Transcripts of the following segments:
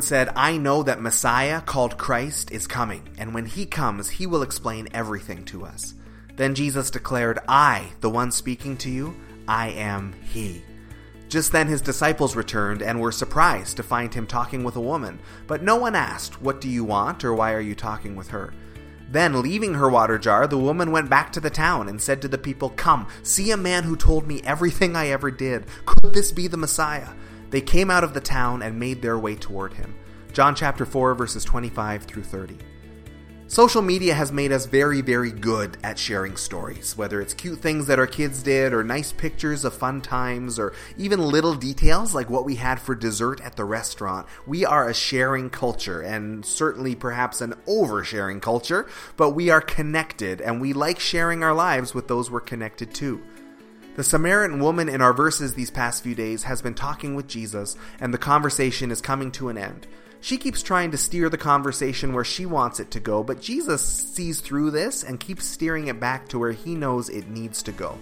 Said, I know that Messiah, called Christ, is coming, and when he comes, he will explain everything to us. Then Jesus declared, I, the one speaking to you, I am he. Just then his disciples returned and were surprised to find him talking with a woman, but no one asked, What do you want, or why are you talking with her? Then, leaving her water jar, the woman went back to the town and said to the people, Come, see a man who told me everything I ever did. Could this be the Messiah? They came out of the town and made their way toward him. John chapter 4 verses 25 through 30. Social media has made us very, very good at sharing stories, whether it's cute things that our kids did, or nice pictures of fun times, or even little details like what we had for dessert at the restaurant. We are a sharing culture, and certainly perhaps an oversharing culture, but we are connected, and we like sharing our lives with those we're connected to. The Samaritan woman in our verses these past few days has been talking with Jesus, and the conversation is coming to an end. She keeps trying to steer the conversation where she wants it to go, but Jesus sees through this and keeps steering it back to where he knows it needs to go.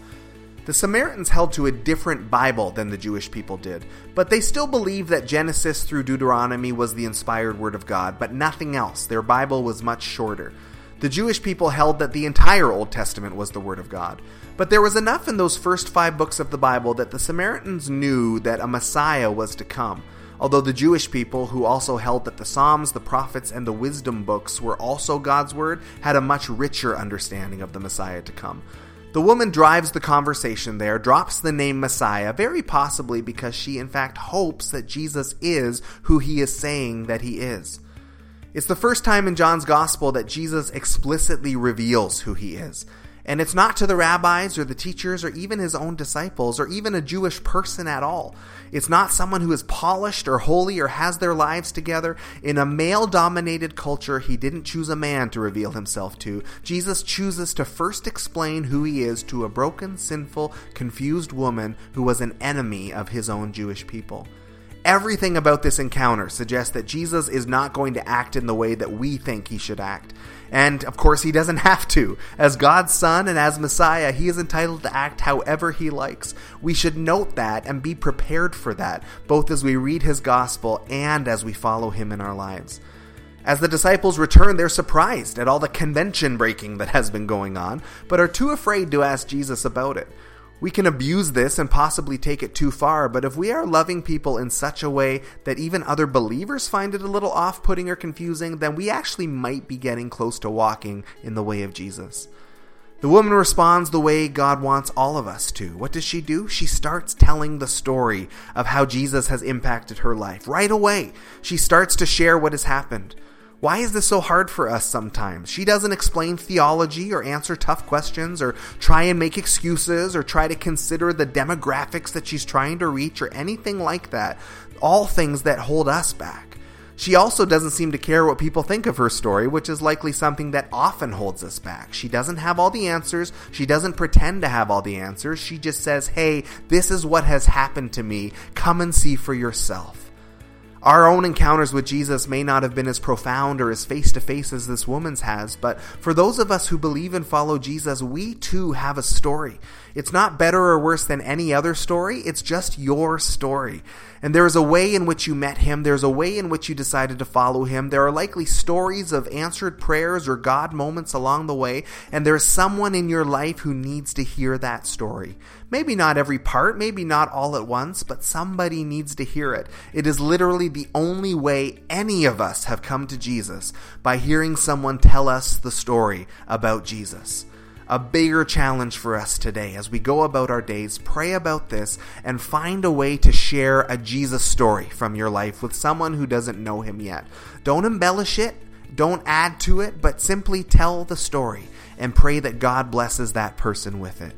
The Samaritans held to a different Bible than the Jewish people did, but they still believed that Genesis through Deuteronomy was the inspired Word of God, but nothing else. Their Bible was much shorter. The Jewish people held that the entire Old Testament was the Word of God. But there was enough in those first five books of the Bible that the Samaritans knew that a Messiah was to come. Although the Jewish people, who also held that the Psalms, the prophets, and the wisdom books were also God's Word, had a much richer understanding of the Messiah to come. The woman drives the conversation there, drops the name Messiah, very possibly because she in fact hopes that Jesus is who he is saying that he is. It's the first time in John's Gospel that Jesus explicitly reveals who he is. And it's not to the rabbis or the teachers or even his own disciples or even a Jewish person at all. It's not someone who is polished or holy or has their lives together. In a male dominated culture, he didn't choose a man to reveal himself to. Jesus chooses to first explain who he is to a broken, sinful, confused woman who was an enemy of his own Jewish people. Everything about this encounter suggests that Jesus is not going to act in the way that we think he should act. And of course, he doesn't have to. As God's Son and as Messiah, he is entitled to act however he likes. We should note that and be prepared for that, both as we read his gospel and as we follow him in our lives. As the disciples return, they're surprised at all the convention breaking that has been going on, but are too afraid to ask Jesus about it. We can abuse this and possibly take it too far, but if we are loving people in such a way that even other believers find it a little off putting or confusing, then we actually might be getting close to walking in the way of Jesus. The woman responds the way God wants all of us to. What does she do? She starts telling the story of how Jesus has impacted her life. Right away, she starts to share what has happened. Why is this so hard for us sometimes? She doesn't explain theology or answer tough questions or try and make excuses or try to consider the demographics that she's trying to reach or anything like that. All things that hold us back. She also doesn't seem to care what people think of her story, which is likely something that often holds us back. She doesn't have all the answers. She doesn't pretend to have all the answers. She just says, hey, this is what has happened to me. Come and see for yourself. Our own encounters with Jesus may not have been as profound or as face to face as this woman's has, but for those of us who believe and follow Jesus, we too have a story. It's not better or worse than any other story, it's just your story. And there is a way in which you met him, there's a way in which you decided to follow him. There are likely stories of answered prayers or God moments along the way, and there's someone in your life who needs to hear that story. Maybe not every part, maybe not all at once, but somebody needs to hear it. It is literally the only way any of us have come to Jesus by hearing someone tell us the story about Jesus a bigger challenge for us today as we go about our days. Pray about this and find a way to share a Jesus story from your life with someone who doesn't know him yet. Don't embellish it, don't add to it, but simply tell the story and pray that God blesses that person with it.